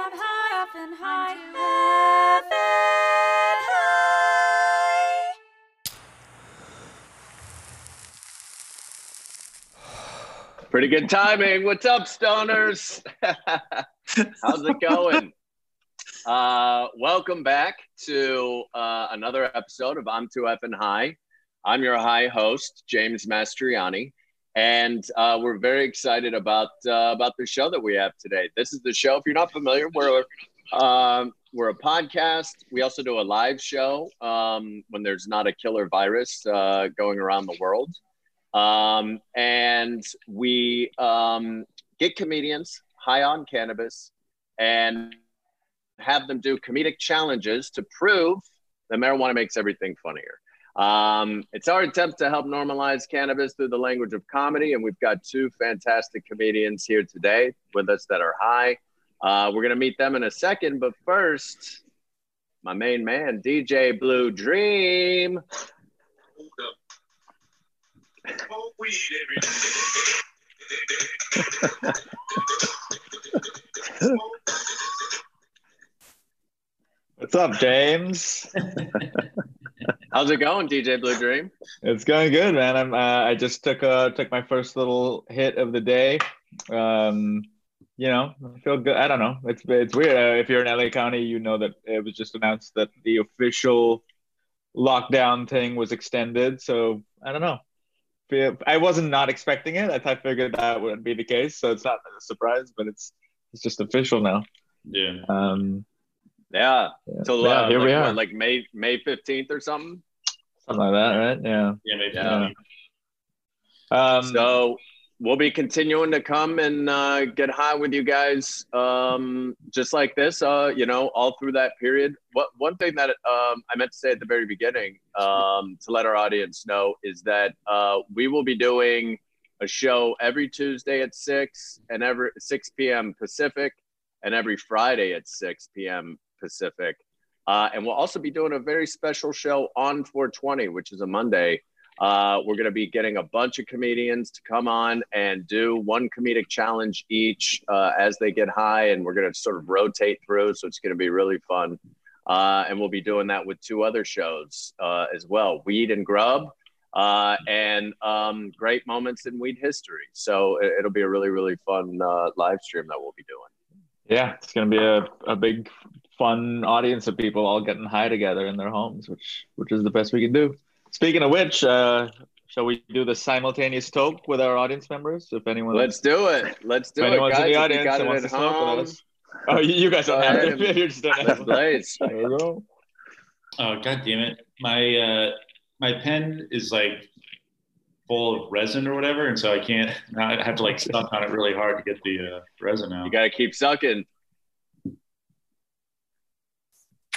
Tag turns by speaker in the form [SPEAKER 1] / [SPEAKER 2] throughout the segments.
[SPEAKER 1] up high, up and high, heaven high.
[SPEAKER 2] Pretty good timing. What's up, stoners? How's it going? Uh, welcome back to uh, another episode of I'm Too Effing High. I'm your high host, James Mastriani, and uh, we're very excited about uh, about the show that we have today. This is the show. If you're not familiar, we're um, we're a podcast. We also do a live show um, when there's not a killer virus uh, going around the world. Um, and we um, get comedians high on cannabis and have them do comedic challenges to prove that marijuana makes everything funnier. Um, it's our attempt to help normalize cannabis through the language of comedy, and we've got two fantastic comedians here today with us that are high. Uh, we're gonna meet them in a second, but first, my main man, DJ Blue Dream.
[SPEAKER 3] Smoke weed every day.
[SPEAKER 4] What's up, James?
[SPEAKER 2] How's it going, DJ Blue Dream?
[SPEAKER 4] it's going good, man. I'm. Uh, I just took uh took my first little hit of the day. Um, you know, I feel good. I don't know. It's it's weird. Uh, if you're in LA County, you know that it was just announced that the official lockdown thing was extended. So I don't know. I wasn't not expecting it. I figured that wouldn't be the case. So it's not a surprise, but it's it's just official now.
[SPEAKER 3] Yeah.
[SPEAKER 4] Um,
[SPEAKER 2] Yeah.
[SPEAKER 4] yeah,
[SPEAKER 2] So
[SPEAKER 4] Yeah,
[SPEAKER 2] uh,
[SPEAKER 4] here
[SPEAKER 2] like,
[SPEAKER 4] we
[SPEAKER 2] what,
[SPEAKER 4] are.
[SPEAKER 2] like May May fifteenth or something.
[SPEAKER 4] Something like that, right? Yeah.
[SPEAKER 3] Yeah, maybe.
[SPEAKER 2] Yeah.
[SPEAKER 4] Um,
[SPEAKER 2] so we'll be continuing to come and uh, get high with you guys, um, just like this. Uh, you know, all through that period. What one thing that um, I meant to say at the very beginning um, to let our audience know is that uh, we will be doing a show every Tuesday at six and every six p.m. Pacific, and every Friday at six p.m. Pacific. Uh, and we'll also be doing a very special show on 420, which is a Monday. Uh, we're going to be getting a bunch of comedians to come on and do one comedic challenge each uh, as they get high, and we're going to sort of rotate through. So it's going to be really fun. Uh, and we'll be doing that with two other shows uh, as well Weed and Grub, uh, and um, Great Moments in Weed History. So it, it'll be a really, really fun uh, live stream that we'll be doing.
[SPEAKER 4] Yeah, it's gonna be a, a big fun audience of people all getting high together in their homes, which which is the best we can do. Speaking of which, uh, shall we do the simultaneous talk with our audience members? If anyone,
[SPEAKER 2] Let's do it. Let's do
[SPEAKER 4] if
[SPEAKER 2] it,
[SPEAKER 4] anyone's
[SPEAKER 2] guys.
[SPEAKER 4] in the audience
[SPEAKER 2] got
[SPEAKER 4] and
[SPEAKER 2] it
[SPEAKER 4] wants
[SPEAKER 2] at
[SPEAKER 4] to smoke
[SPEAKER 2] home,
[SPEAKER 4] with us. Oh, you, you guys don't have to. You're just doing
[SPEAKER 2] Let's
[SPEAKER 4] it.
[SPEAKER 2] blaze.
[SPEAKER 4] There we go.
[SPEAKER 3] Oh god damn it! My uh, my pen is like full of resin or whatever, and so I can't. I have to like suck on it really hard to get the uh, resin out.
[SPEAKER 2] You got to keep sucking.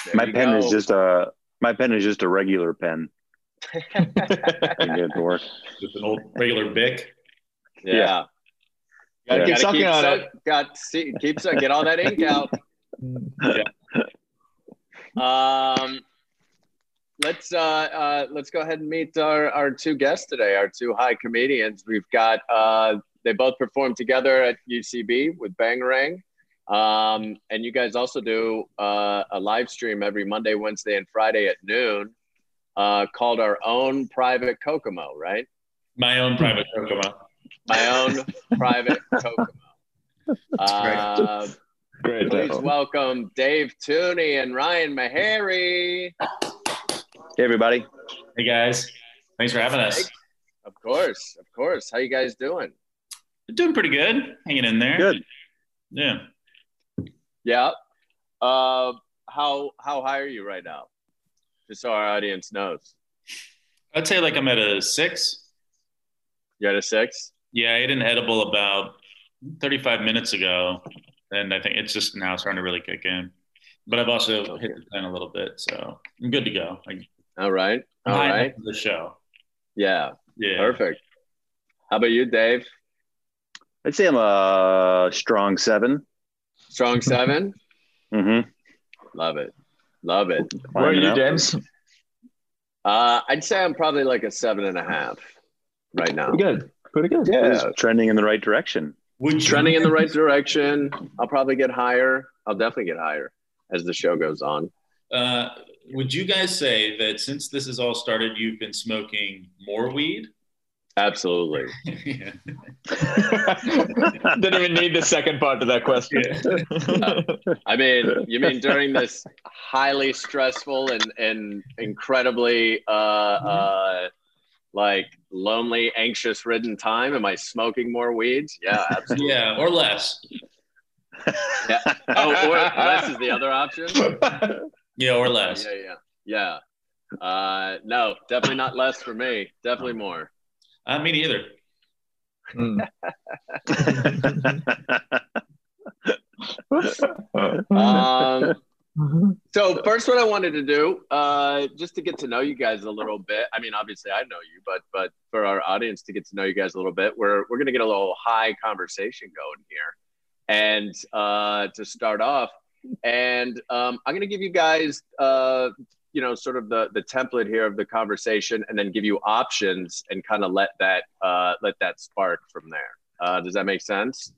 [SPEAKER 2] There
[SPEAKER 5] my pen
[SPEAKER 2] go.
[SPEAKER 5] is just a my pen is just a regular pen. I can get it to work.
[SPEAKER 3] Just an old regular Bic.
[SPEAKER 2] yeah.
[SPEAKER 5] Yeah.
[SPEAKER 4] Gotta
[SPEAKER 5] Yeah.
[SPEAKER 4] keep
[SPEAKER 2] Gotta
[SPEAKER 4] sucking
[SPEAKER 2] keep
[SPEAKER 4] on
[SPEAKER 2] suck,
[SPEAKER 4] it.
[SPEAKER 2] got see, keep suck, get all that ink out. yeah. Um, let's uh, uh, let's go ahead and meet our, our two guests today, our two high comedians. We've got uh, they both performed together at UCB with Bang Bangarang. Um, and you guys also do uh, a live stream every Monday, Wednesday, and Friday at noon uh, called our own private Kokomo, right?
[SPEAKER 3] My own private Kokomo.
[SPEAKER 2] My own private Kokomo. Uh,
[SPEAKER 4] Great.
[SPEAKER 2] please
[SPEAKER 4] title.
[SPEAKER 2] welcome Dave Tooney and Ryan Mahary.
[SPEAKER 5] Hey everybody.
[SPEAKER 3] Hey guys, thanks for having us.
[SPEAKER 2] Of course, of course. How you guys doing?
[SPEAKER 3] Doing pretty good, hanging in there.
[SPEAKER 5] Good.
[SPEAKER 3] Yeah.
[SPEAKER 2] Yeah. Uh, how how high are you right now? Just so our audience knows.
[SPEAKER 3] I'd say like I'm at a six.
[SPEAKER 2] You're at a six?
[SPEAKER 3] Yeah, I ate an edible about 35 minutes ago, and I think it's just now starting to really kick in. But I've also hit the 10 a little bit, so I'm good to go. I,
[SPEAKER 2] All right.
[SPEAKER 3] I'm
[SPEAKER 2] right.
[SPEAKER 3] the show.
[SPEAKER 2] Yeah.
[SPEAKER 3] Yeah.
[SPEAKER 2] Perfect. How about you, Dave?
[SPEAKER 5] I'd say I'm a strong seven.
[SPEAKER 2] Strong seven?
[SPEAKER 5] Mm-hmm.
[SPEAKER 2] Love it. Love it.
[SPEAKER 4] Where are you,
[SPEAKER 5] up.
[SPEAKER 4] James?
[SPEAKER 2] Uh, I'd say I'm probably like a seven and a half right now.
[SPEAKER 4] Pretty good. Pretty good.
[SPEAKER 2] Yeah.
[SPEAKER 5] It's trending in the right direction.
[SPEAKER 3] Would
[SPEAKER 2] trending in the right direction. I'll probably get higher. I'll definitely get higher as the show goes on.
[SPEAKER 3] uh, would you guys say that since this has all started, you've been smoking more weed?
[SPEAKER 2] Absolutely.
[SPEAKER 3] yeah.
[SPEAKER 4] Didn't even need the second part to that question.
[SPEAKER 2] I mean, you mean during this highly stressful and and incredibly uh uh like lonely, anxious ridden time? Am I smoking more weeds? Yeah, absolutely.
[SPEAKER 3] Yeah, or less.
[SPEAKER 2] Yeah. Oh, or less is the other option.
[SPEAKER 3] Yeah, or less.
[SPEAKER 2] Yeah, yeah, yeah. Uh, no, definitely not less for me. Definitely more.
[SPEAKER 3] Uh, me neither.
[SPEAKER 4] Mm.
[SPEAKER 2] Um, so first, what I wanted to do, uh, just to get to know you guys a little bit. I mean, obviously, I know you, but but for our audience to get to know you guys a little bit, we're we're gonna get a little high conversation going here, and uh, to start off, and um, I'm gonna give you guys, uh, you know, sort of the the template here of the conversation, and then give you options and kind of let that uh, let that spark from there. Uh, does that make sense?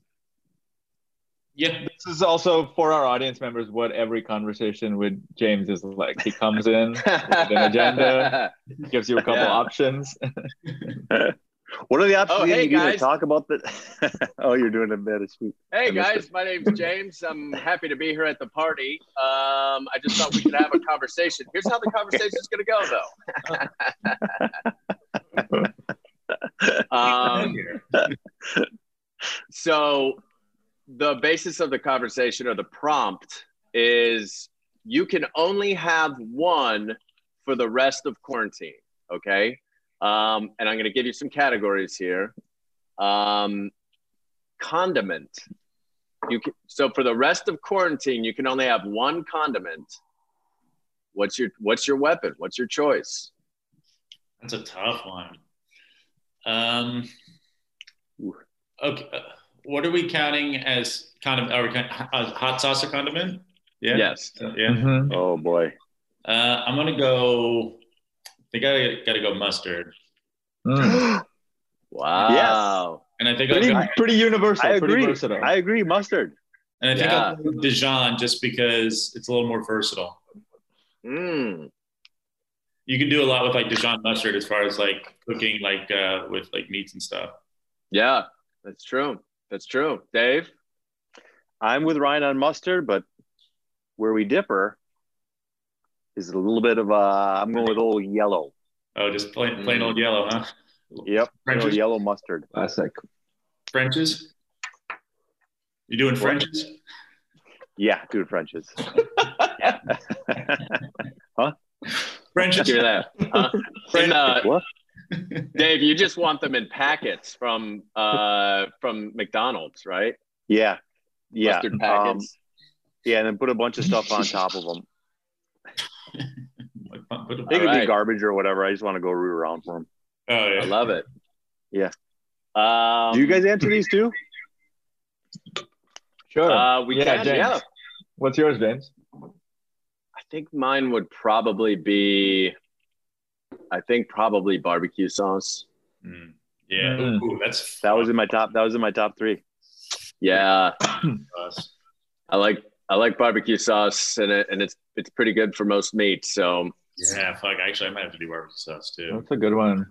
[SPEAKER 3] Yeah.
[SPEAKER 4] This is also for our audience members what every conversation with James is like. He comes in, with an agenda, gives you a couple
[SPEAKER 2] Yeah.
[SPEAKER 4] options.
[SPEAKER 5] what are the options
[SPEAKER 2] Oh,
[SPEAKER 5] you
[SPEAKER 2] hey,
[SPEAKER 5] need to
[SPEAKER 2] guys.
[SPEAKER 5] talk about? The oh, you're doing a bit of sweet.
[SPEAKER 2] Hey
[SPEAKER 5] I missed
[SPEAKER 2] guys, my name's James. I'm happy to be here at the party. Um, I just thought we could have a conversation. Here's how the conversation is going to go, though. um, so, the basis of the conversation or the prompt is you can only have one for the rest of quarantine. Okay. Um, and I'm going to give you some categories here. Um, condiment. You can, so for the rest of quarantine, you can only have one condiment. What's your What's your weapon? What's your choice?
[SPEAKER 3] That's a tough one. Um, okay. uh, What are we counting as kind of, are we as hot sauce or condiment? Yeah.
[SPEAKER 2] Yes.
[SPEAKER 3] Yeah.
[SPEAKER 4] Mhm.
[SPEAKER 5] Oh boy.
[SPEAKER 3] Uh, I'm going to go, I think I got to go mustard.
[SPEAKER 4] Mm.
[SPEAKER 2] Wow.
[SPEAKER 3] And I think I'll
[SPEAKER 4] Pretty,
[SPEAKER 3] go,
[SPEAKER 4] pretty universal.
[SPEAKER 5] I agree.
[SPEAKER 4] versatile.
[SPEAKER 5] I agree. Mustard.
[SPEAKER 3] and I think
[SPEAKER 2] Yeah.
[SPEAKER 3] I'll go Dijon just because it's a little more versatile.
[SPEAKER 2] Mm.
[SPEAKER 3] You can do a lot with like Dijon mustard as far as like cooking, like uh, with like meats and stuff.
[SPEAKER 2] Yeah, that's true. That's true. Dave.
[SPEAKER 5] I'm with Ryan on mustard, but where we differ is a little bit of uh I'm going with old yellow.
[SPEAKER 3] Oh, just plain, plain
[SPEAKER 2] Mm.
[SPEAKER 3] old yellow, huh?
[SPEAKER 5] Yep.
[SPEAKER 3] French's?
[SPEAKER 5] Old yellow mustard.
[SPEAKER 4] Classic.
[SPEAKER 3] Frenches? You doing Frenches?
[SPEAKER 5] Yeah, dude, French's.
[SPEAKER 3] Frenches?
[SPEAKER 2] Give me that. Huh? And, uh,
[SPEAKER 5] What?
[SPEAKER 2] Dave, you just want them in packets from uh, from McDonald's, right?
[SPEAKER 5] Yeah. Yeah.
[SPEAKER 2] Mustard
[SPEAKER 5] Um, yeah, and then put a bunch of stuff on top of them.
[SPEAKER 3] Like, put a-
[SPEAKER 5] They could
[SPEAKER 2] Alright.
[SPEAKER 5] be garbage or whatever. I just want to go root around for them.
[SPEAKER 3] Oh,
[SPEAKER 2] I love it.
[SPEAKER 5] Yeah.
[SPEAKER 2] Um,
[SPEAKER 5] Do you guys answer these too?
[SPEAKER 4] Sure.
[SPEAKER 2] Uh, we
[SPEAKER 4] Yeah,
[SPEAKER 2] can.
[SPEAKER 4] James.
[SPEAKER 2] Yeah.
[SPEAKER 4] What's yours, James?
[SPEAKER 2] I think mine would probably be. I think probably barbecue sauce.
[SPEAKER 3] Mm. Yeah.
[SPEAKER 4] Mm.
[SPEAKER 3] Ooh, that's
[SPEAKER 5] That was in my top. That was in my top three.
[SPEAKER 2] Yeah. I like I like barbecue sauce, and it and it's it's pretty good for most meat. So
[SPEAKER 3] Yeah, fuck. Actually, I might have to do barbecue sauce too.
[SPEAKER 4] That's a good one.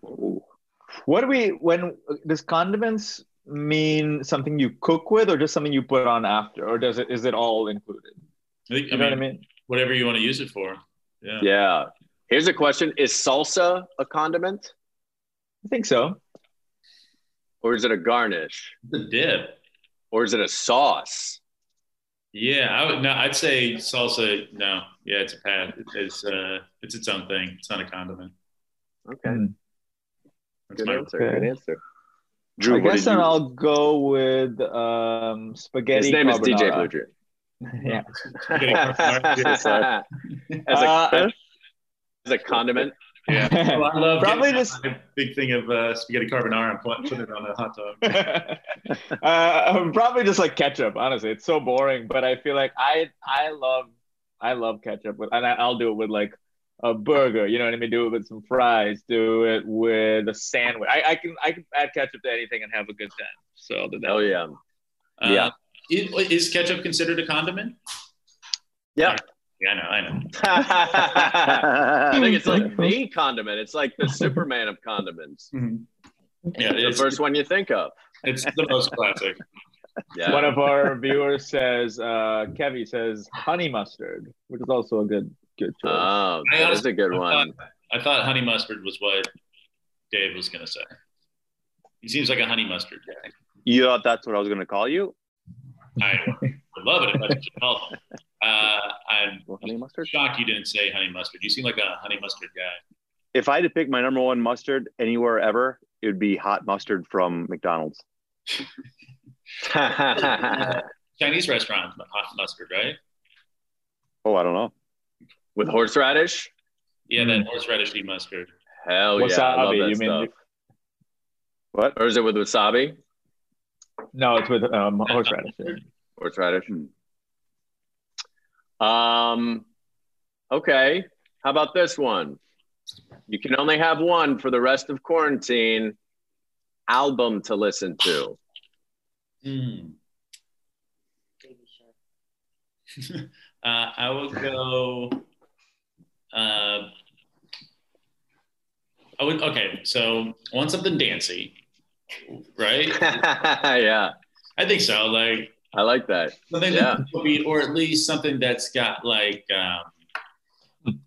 [SPEAKER 4] What do we when does condiments mean something you cook with or just something you put on after or does it is it all included?
[SPEAKER 3] I, think,
[SPEAKER 4] You
[SPEAKER 3] I
[SPEAKER 4] know
[SPEAKER 3] mean,
[SPEAKER 4] what I mean?
[SPEAKER 3] whatever you want to use it for. Yeah.
[SPEAKER 2] yeah. Here's a question: Is salsa a condiment,
[SPEAKER 4] I think so.
[SPEAKER 2] or is it a garnish,
[SPEAKER 3] It's a dip.
[SPEAKER 2] or is it a sauce?
[SPEAKER 3] Yeah, I would. No, I'd say salsa. No, yeah, it's a pad. It's uh, it's its own thing. It's not a condiment.
[SPEAKER 2] Okay,
[SPEAKER 4] Mm.
[SPEAKER 3] That's
[SPEAKER 2] good
[SPEAKER 3] my
[SPEAKER 2] answer.
[SPEAKER 4] okay.
[SPEAKER 2] Good answer.
[SPEAKER 5] Drew,
[SPEAKER 4] I guess then
[SPEAKER 5] you?
[SPEAKER 4] I'll go with um, spaghetti.
[SPEAKER 2] His name is DJ. Blue Dream.
[SPEAKER 4] yeah.
[SPEAKER 3] spaghetti
[SPEAKER 2] as, a,
[SPEAKER 4] Uh,
[SPEAKER 2] as a condiment.
[SPEAKER 3] Yeah. Well, I love
[SPEAKER 4] Probably
[SPEAKER 3] getting
[SPEAKER 4] just-
[SPEAKER 3] big thing of uh, spaghetti carbonara and put, put it on a hot dog.
[SPEAKER 4] uh, probably just like ketchup. Honestly, it's so boring, but I feel like I I love I love ketchup, with, and I, I'll do it with like a burger. You know what I mean? Do it with some fries. Do it with a sandwich. I, I can I can add ketchup to anything and have a good time. So I'll do that.
[SPEAKER 2] Oh yeah.
[SPEAKER 3] Uh,
[SPEAKER 5] Yeah.
[SPEAKER 3] i- Is ketchup considered a condiment?
[SPEAKER 2] Yeah.
[SPEAKER 3] Yeah, I know. I know.
[SPEAKER 2] I think it's like the condiment. It's like the Superman of condiments.
[SPEAKER 3] Yeah,
[SPEAKER 2] The first one you think of.
[SPEAKER 3] it's the most classic.
[SPEAKER 2] Yeah.
[SPEAKER 4] One of our viewers says, uh, Kevy says honey mustard, which is also a good good choice.
[SPEAKER 2] Oh,
[SPEAKER 3] I
[SPEAKER 2] that is a good
[SPEAKER 3] I
[SPEAKER 2] one.
[SPEAKER 3] thought, I thought honey mustard was what Dave was going to say. He seems like a honey mustard guy.
[SPEAKER 5] you thought that's what I was going to call you?
[SPEAKER 3] I would love it if that's what you called him. Uh, I'm
[SPEAKER 5] Well, honey mustard.
[SPEAKER 3] shocked you didn't say honey mustard. You seem like a honey mustard guy.
[SPEAKER 5] If I had to pick my number one mustard anywhere ever, it would be hot mustard from McDonald's.
[SPEAKER 3] Chinese restaurant hot mustard, right?
[SPEAKER 5] Oh, I don't know.
[SPEAKER 2] With horseradish?
[SPEAKER 3] Yeah,
[SPEAKER 4] Mm.
[SPEAKER 3] that horseradishy mustard.
[SPEAKER 2] Hell yeah. I love that
[SPEAKER 4] you mean-
[SPEAKER 2] stuff.
[SPEAKER 5] What?
[SPEAKER 2] Or is it with wasabi?
[SPEAKER 4] no, it's with um, horseradish. yeah.
[SPEAKER 2] Horseradish. Um, okay. How about this one? You can only have one for the rest of quarantine album to listen to.
[SPEAKER 3] Mm. uh, I will go. Uh, I would okay. So I want something dancy, right?
[SPEAKER 2] yeah,
[SPEAKER 3] I think so. Like
[SPEAKER 2] I like that.
[SPEAKER 3] something
[SPEAKER 2] Yeah.
[SPEAKER 3] that beat, or at least something that's got like, um,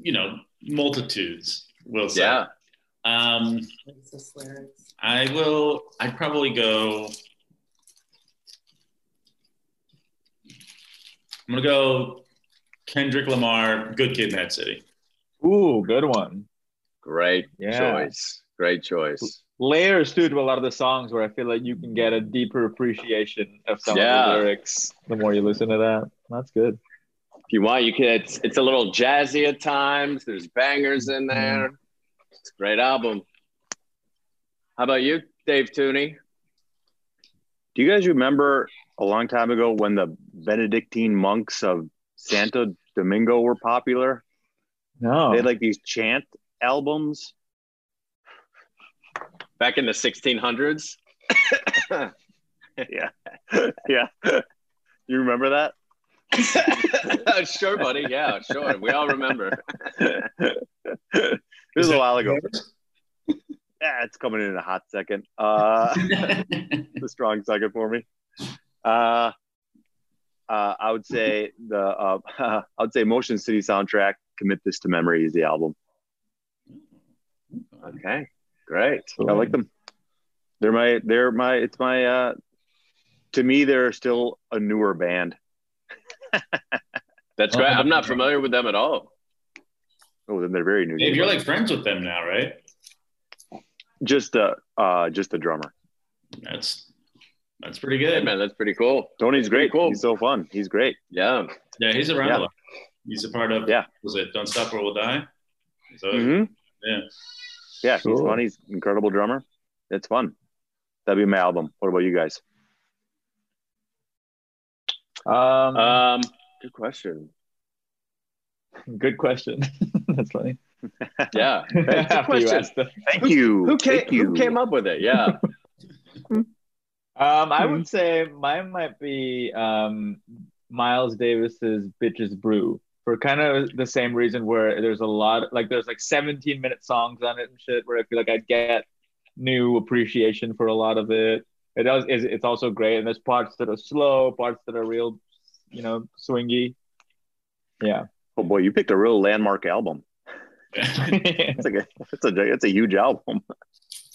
[SPEAKER 3] you know, multitudes. We'll say.
[SPEAKER 2] Yeah.
[SPEAKER 3] Um, I will. I'd probably go. I'm gonna go Kendrick Lamar, "Good Kid, Mad City."
[SPEAKER 4] Ooh, good one.
[SPEAKER 2] Great
[SPEAKER 4] Yeah.
[SPEAKER 2] choice. Great choice.
[SPEAKER 4] Layers too to a lot of the songs where I feel like you can get a deeper appreciation of some
[SPEAKER 2] Yeah.
[SPEAKER 4] of the lyrics the more you listen to that. That's good.
[SPEAKER 2] If you want, you can. It's, it's a little jazzy at times. There's bangers in mm-hmm. there. It's a great album. How about you, Dave Tooney?
[SPEAKER 5] Do you guys remember a long time ago when the Benedictine monks of Santo Domingo were popular?
[SPEAKER 4] No.
[SPEAKER 5] They had like these chant albums.
[SPEAKER 2] Back in the 1600s.
[SPEAKER 5] Yeah. yeah. You remember that?
[SPEAKER 2] sure, buddy. Yeah, sure. We all remember.
[SPEAKER 5] This was a while ago. Yeah, it's coming in a hot second. Uh, it's a strong second for me. Uh, uh, I would say the uh, I would say Motion City soundtrack. Commit this to memory is the album.
[SPEAKER 2] Okay, great.
[SPEAKER 5] I like them. They're my they're my it's my uh to me they're still a newer band.
[SPEAKER 2] That's great. I'm not familiar with them at all.
[SPEAKER 5] Oh, then they're very new.
[SPEAKER 3] Dave, you're like friends with them now, right?
[SPEAKER 5] just a uh just a drummer.
[SPEAKER 3] That's that's pretty
[SPEAKER 2] Hey,
[SPEAKER 3] good.
[SPEAKER 2] man, that's pretty cool.
[SPEAKER 5] Tony's great.
[SPEAKER 2] Cool.
[SPEAKER 5] He's so fun. He's great.
[SPEAKER 2] Yeah.
[SPEAKER 3] Yeah, he's around
[SPEAKER 5] Yeah.
[SPEAKER 3] a lot. He's a part of.
[SPEAKER 5] Yeah.
[SPEAKER 3] Was it Don't Stop or We'll Die? So
[SPEAKER 5] Mhm.
[SPEAKER 3] Yeah.
[SPEAKER 5] Yeah, he's
[SPEAKER 4] Cool.
[SPEAKER 5] fun. He's an incredible drummer. It's fun. That'd be my album. What about you guys?
[SPEAKER 4] Um,
[SPEAKER 2] Um, good question.
[SPEAKER 4] good question. That's funny.
[SPEAKER 2] Yeah. Hey, good
[SPEAKER 4] After you
[SPEAKER 2] question.
[SPEAKER 4] asked the-
[SPEAKER 5] Thank you.
[SPEAKER 2] Who came,
[SPEAKER 5] Thank you.
[SPEAKER 2] who came up with it? Yeah.
[SPEAKER 4] Um, I would say mine might be um, Miles Davis's "Bitches Brew" for kind of the same reason where there's a lot, like there's like 17 minute songs on it and shit, where I feel like I'd get new appreciation for a lot of it. It does. It's, it's also great, and there's parts that are slow, parts that are real, you know, swingy. Yeah.
[SPEAKER 5] Oh boy, you picked a real landmark album. It's like a, it's a, it's a huge album.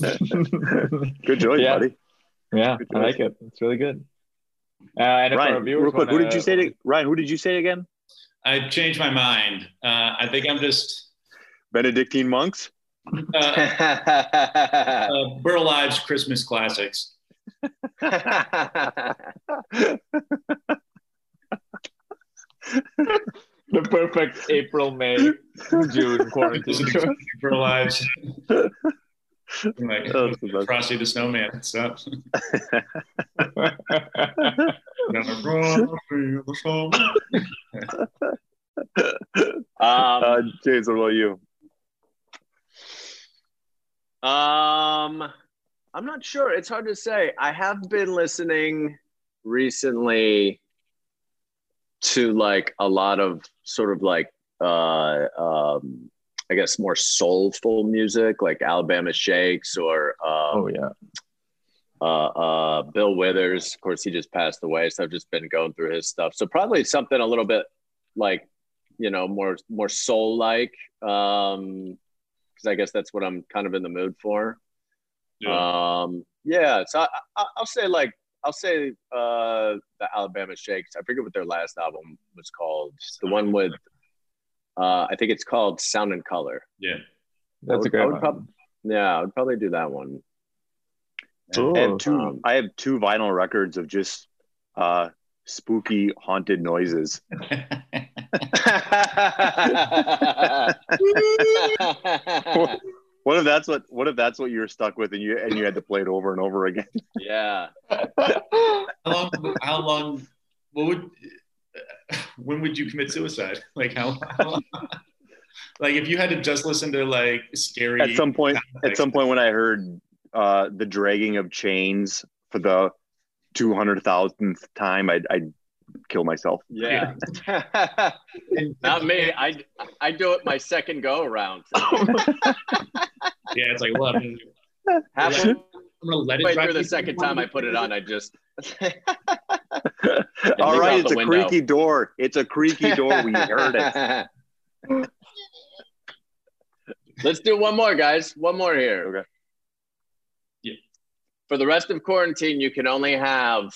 [SPEAKER 5] Good choice,
[SPEAKER 4] Yeah.
[SPEAKER 5] buddy.
[SPEAKER 4] yeah,
[SPEAKER 5] Good
[SPEAKER 4] I like it. It's really good. Uh, and if our
[SPEAKER 5] Ryan,
[SPEAKER 4] viewers
[SPEAKER 5] real quick, who did you say? To, Ryan, who did you say again?
[SPEAKER 3] I changed my mind. Uh, I think I'm just
[SPEAKER 5] Benedictine monks.
[SPEAKER 3] uh, uh, Burl Ives Christmas classics.
[SPEAKER 4] the perfect April, May, June quarantine.
[SPEAKER 3] Burl Ives. Like
[SPEAKER 5] That's.
[SPEAKER 3] Frosty the Snowman and stuff.
[SPEAKER 2] um,
[SPEAKER 5] Uh, James, what about you?
[SPEAKER 2] um, I'm not sure. It's hard to say. I have been listening recently to like a lot of sort of like uh um I guess more soulful music like Alabama Shakes or um,
[SPEAKER 4] Oh yeah.
[SPEAKER 2] uh, uh, Bill Withers. Of course, he just passed away, so I've just been going through his stuff. So probably something a little bit like, you know, more more soul like, um, because I guess that's what I'm kind of in the mood for.
[SPEAKER 3] Yeah.
[SPEAKER 2] Um, yeah. So I, I, I'll say like I'll say uh, the Alabama Shakes. I forget what their last album was called. The one with. Uh, I think it's called Sound and Color.
[SPEAKER 3] yeah.
[SPEAKER 4] That's
[SPEAKER 2] would-
[SPEAKER 4] a great one.
[SPEAKER 2] prob- yeah, I would probably do that one.
[SPEAKER 4] Ooh.
[SPEAKER 5] I have two.
[SPEAKER 2] Um,
[SPEAKER 5] I have two vinyl records of just uh, spooky haunted noises. What if that's what? What if that's what you were stuck with, and you and you had to play it over and over again?
[SPEAKER 2] yeah.
[SPEAKER 3] How long? How long? What would? When would you commit suicide? Like how? how like if you had to just listen to like scary.
[SPEAKER 5] At some point, at some point, when I heard uh, the dragging of chains for the two hundred thousandth time, I'd, I'd kill myself.
[SPEAKER 2] Yeah. Not me. I I do it my second go around.
[SPEAKER 3] Yeah, it's like well, I'm gonna,
[SPEAKER 2] Halfway
[SPEAKER 3] I'm gonna let it
[SPEAKER 2] through
[SPEAKER 3] drive
[SPEAKER 2] the second time I put it on, I just
[SPEAKER 5] All
[SPEAKER 2] leave
[SPEAKER 5] right,
[SPEAKER 2] out
[SPEAKER 5] it's a
[SPEAKER 2] window.
[SPEAKER 5] creaky door. It's a creaky door. We heard it.
[SPEAKER 2] Let's do one more, guys. One more here.
[SPEAKER 5] Okay.
[SPEAKER 3] Yeah.
[SPEAKER 2] For the rest of quarantine, you can only have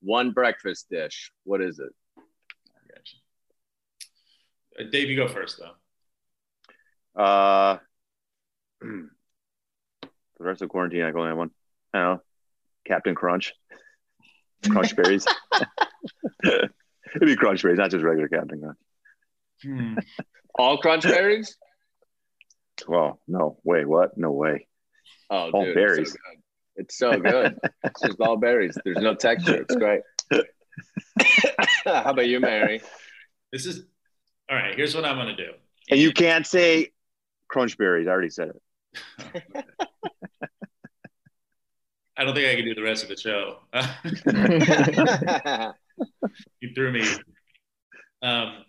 [SPEAKER 2] one breakfast dish. What is it?
[SPEAKER 3] Uh, Dave, you go first though.
[SPEAKER 5] Uh, for the rest of quarantine, I can only have one. I don't know. Captain Crunch. Crunch berries. It'd be Crunch berries, not just regular Captain Crunch.
[SPEAKER 3] Hmm.
[SPEAKER 2] All crunch berries?
[SPEAKER 5] Well, no way. What? No way.
[SPEAKER 2] Oh,
[SPEAKER 5] All
[SPEAKER 2] dude,
[SPEAKER 5] berries.
[SPEAKER 2] It's so good. It's so good. it's just all berries. There's no texture. It's great. How about you, Mary?
[SPEAKER 3] This is all right. Here's what I'm gonna do.
[SPEAKER 5] And you can't say Crunch berries. I already said it.
[SPEAKER 3] I don't think I can do the rest of the show. you threw me. Um,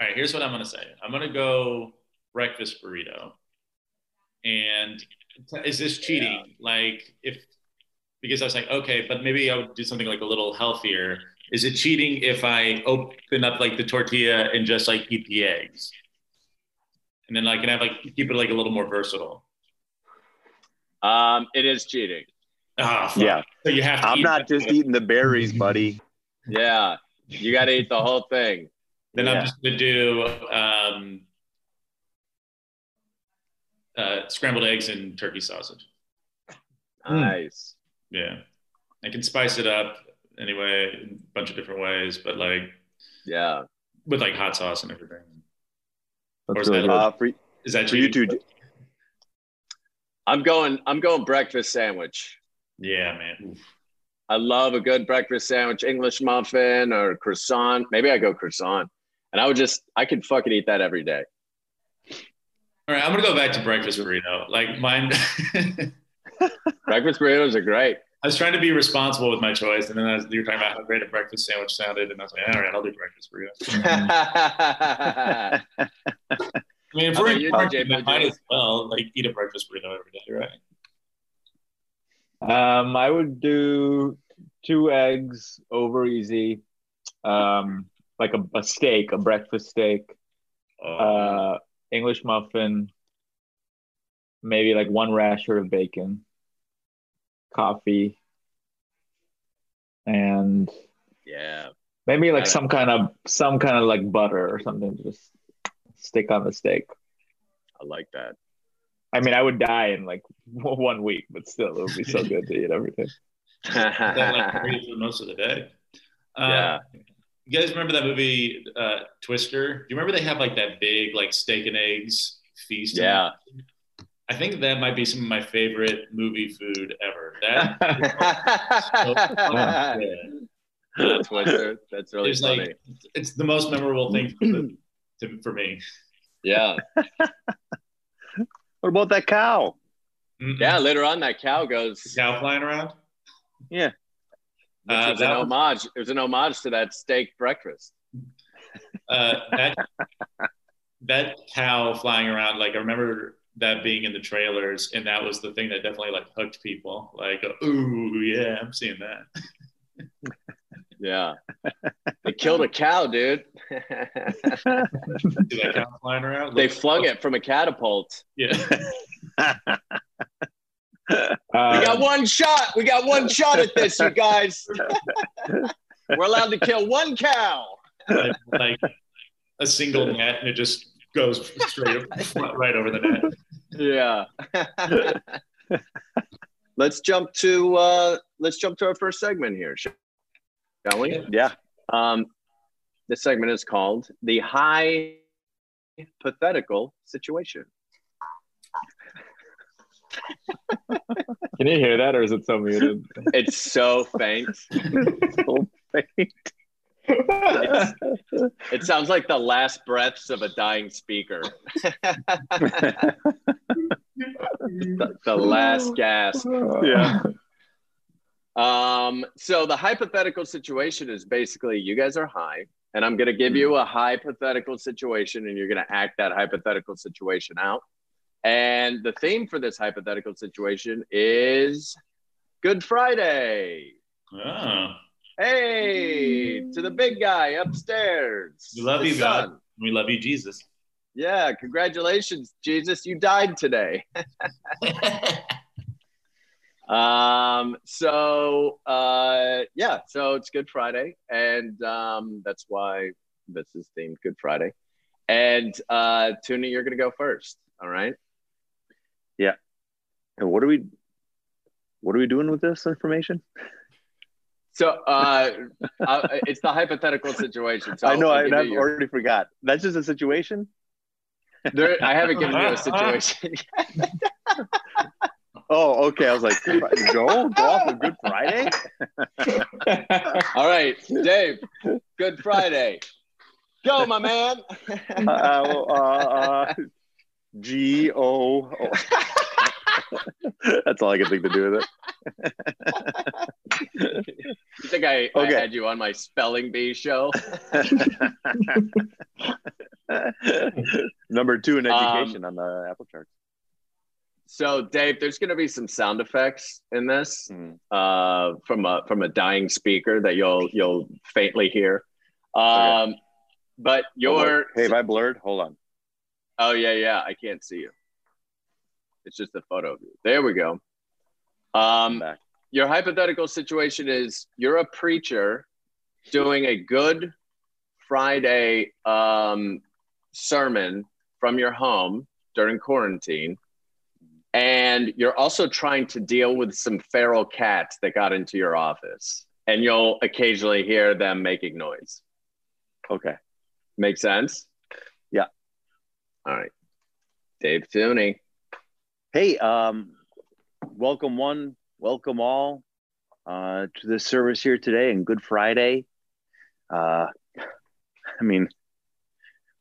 [SPEAKER 3] all right, here's what I'm gonna say. I'm gonna go breakfast burrito. And is this cheating? Like if because I was like, okay, but maybe I would do something like a little healthier. Is it cheating if I open up like the tortilla and just like eat the eggs? And then I can have like keep it like a little more versatile.
[SPEAKER 2] um, it is cheating.
[SPEAKER 3] Ah, fuck.
[SPEAKER 5] Yeah.
[SPEAKER 3] So you have to
[SPEAKER 5] I'm
[SPEAKER 3] eat
[SPEAKER 5] not just eating the berries, buddy.
[SPEAKER 2] Yeah. You got to eat the whole thing.
[SPEAKER 3] Then
[SPEAKER 5] Yeah.
[SPEAKER 3] I'm just gonna do um, uh, scrambled eggs and turkey sausage.
[SPEAKER 4] Hmm.
[SPEAKER 2] Nice.
[SPEAKER 3] Yeah, I can spice it up anyway, a bunch of different ways, but like
[SPEAKER 2] Yeah.
[SPEAKER 3] with like hot sauce and everything. Or is
[SPEAKER 4] really
[SPEAKER 3] that-
[SPEAKER 4] good.
[SPEAKER 5] Uh, for,
[SPEAKER 3] Is that
[SPEAKER 5] for you
[SPEAKER 3] cheating?
[SPEAKER 5] two,
[SPEAKER 2] I'm going. I'm going breakfast sandwich.
[SPEAKER 3] Yeah, man. Oof.
[SPEAKER 2] I love a good breakfast sandwich, English muffin or croissant. Maybe I go croissant, and I would just. I could fucking eat that every day.
[SPEAKER 3] All right, I'm gonna go back to breakfast burrito. Like mine,
[SPEAKER 2] Breakfast burritos are great.
[SPEAKER 3] I was trying to be responsible with my choice, and then I was, you were talking about how great a breakfast sandwich sounded, and I was like, all right, I'll do breakfast burrito. I mean, if we're in
[SPEAKER 2] you,
[SPEAKER 3] quarantine, I might as well like eat a breakfast burrito every day, right?
[SPEAKER 4] Um, I would do two eggs over easy, um, like a, a steak, a breakfast steak,
[SPEAKER 3] Oh,
[SPEAKER 4] uh, English muffin, maybe like one rasher of bacon, coffee, and yeah, maybe like some kind of some kind of like butter or something to just stick on the steak.
[SPEAKER 2] I like that.
[SPEAKER 4] I mean, I would die in like one week, but still, it would be so good to eat everything.
[SPEAKER 3] that like for most of the day. Uh,
[SPEAKER 2] yeah.
[SPEAKER 3] You guys remember that movie uh, Twister? Do you remember they have like that big like steak and eggs feast?
[SPEAKER 2] Yeah.
[SPEAKER 3] I think that might be some of my favorite movie food ever. That yeah.
[SPEAKER 2] Twister. That's really
[SPEAKER 3] It's
[SPEAKER 2] funny.
[SPEAKER 3] like it's the most memorable thing for, the, to, for me.
[SPEAKER 2] yeah.
[SPEAKER 5] What about that cow?
[SPEAKER 3] Mm-mm.
[SPEAKER 2] Yeah, later on that cow goes.
[SPEAKER 3] cow flying around.
[SPEAKER 5] Yeah.
[SPEAKER 2] Which
[SPEAKER 3] Uh,
[SPEAKER 2] was an
[SPEAKER 3] that-
[SPEAKER 2] homage. It was an homage to that steak breakfast.
[SPEAKER 3] Uh, that that cow flying around, like I remember that being in the trailers, and that was the thing that definitely like hooked people. Like, ooh, yeah, I'm seeing that.
[SPEAKER 2] Yeah. they killed a cow, dude.
[SPEAKER 3] See that cow flying around?
[SPEAKER 2] they flung it from a catapult.
[SPEAKER 3] Yeah.
[SPEAKER 2] We got
[SPEAKER 4] Um,
[SPEAKER 2] one shot. We got one shot at this, you guys. We're allowed to kill one cow.
[SPEAKER 3] like, like a single net, and it just goes straight right over the net.
[SPEAKER 2] Yeah. let's jump to uh let's jump to our first segment here, shall we?
[SPEAKER 5] yeah.
[SPEAKER 2] Um this segment is called the High hypothetical situation.
[SPEAKER 4] Can you hear that, or is it so muted?
[SPEAKER 2] It's so faint.
[SPEAKER 5] So faint.
[SPEAKER 2] It sounds like the last breaths of a dying speaker. the, the last gasp.
[SPEAKER 5] Yeah.
[SPEAKER 2] Um, so the hypothetical situation is basically you guys are high, and I'm gonna give you a hypothetical situation, and you're gonna act that hypothetical situation out. And the theme for this hypothetical situation is Good Friday.
[SPEAKER 3] Oh,
[SPEAKER 2] Hey, to the big guy upstairs.
[SPEAKER 3] we love you,
[SPEAKER 2] son.
[SPEAKER 3] God. We love you, Jesus.
[SPEAKER 2] Yeah, congratulations, Jesus. You died today. Um, so uh yeah, so it's Good Friday, and um that's why this is themed Good Friday. And uh Tuna, you're gonna go first. All right. Yeah.
[SPEAKER 5] And what are we what are we doing with this information?
[SPEAKER 2] So uh, uh it's the hypothetical situation. So
[SPEAKER 5] I know I, I've
[SPEAKER 2] your-
[SPEAKER 5] already forgot. That's just a situation.
[SPEAKER 2] there, I haven't given you a situation.
[SPEAKER 5] Oh, okay. I was like, Joe, go off of Good Friday.
[SPEAKER 2] All right, Dave, Good Friday. Go, my man.
[SPEAKER 5] Uh, uh, uh, G O. O. That's all I can think to do with it.
[SPEAKER 2] you think I, I had you on my spelling bee show?
[SPEAKER 5] Number two in
[SPEAKER 2] Um,
[SPEAKER 5] education on the Apple chart.
[SPEAKER 2] So, Dave, there's going to be some sound effects in this
[SPEAKER 5] Hmm.
[SPEAKER 2] uh, from a from a dying speaker that you'll you'll faintly hear. Um, But your
[SPEAKER 5] hey, have I blurred? Hold on.
[SPEAKER 2] oh yeah yeah I can't see you. It's just a photo of you. There we go. Um, your hypothetical situation is you're a preacher doing a Good Friday um, sermon from your home during quarantine, and you're also trying to deal with some feral cats that got into your office, and you'll occasionally hear them making noise.
[SPEAKER 5] Okay.
[SPEAKER 2] Make sense?
[SPEAKER 5] Yeah.
[SPEAKER 2] All right. Dave Tooney.
[SPEAKER 5] Hey, um, welcome one, welcome all uh, to this service here today and Good Friday. Uh, I mean,